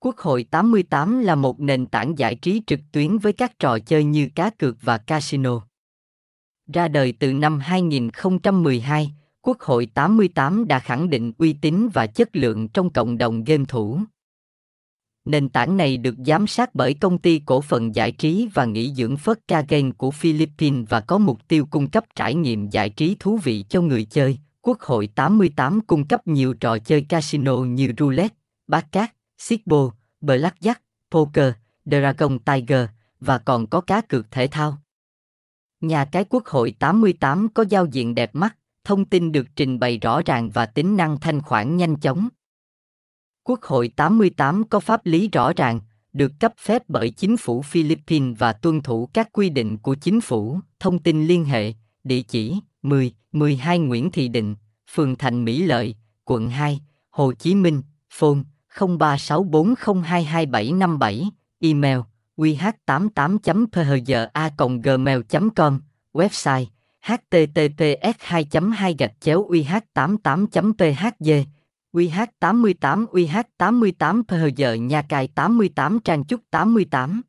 Quốc hội 88 là một nền tảng giải trí trực tuyến với các trò chơi như cá cược và casino. Ra đời từ năm 2012, Quốc hội 88 đã khẳng định uy tín và chất lượng trong cộng đồng game thủ. Nền tảng này được giám sát bởi công ty cổ phần giải trí và nghỉ dưỡng Furka Game của Philippines và có mục tiêu cung cấp trải nghiệm giải trí thú vị cho người chơi. Quốc hội 88 cung cấp nhiều trò chơi casino như roulette, bát cát, Sipo, Blackjack, Poker, Dragon Tiger và còn có cá cược thể thao. Nhà cái Quốc hội 88 có giao diện đẹp mắt, thông tin được trình bày rõ ràng và tính năng thanh khoản nhanh chóng. Quốc hội 88 có pháp lý rõ ràng, được cấp phép bởi chính phủ Philippines và tuân thủ các quy định của chính phủ. Thông tin liên hệ, địa chỉ 10, 12 Nguyễn Thị Định, phường Thành Mỹ Lợi, quận 2, Hồ Chí Minh, phone 0364022757, email qh88.phga.gmail.com, website https 2 2 gạch chéo uh 88 phg QH88 UH88 PHG Nhà cài 88 Trang Trúc 88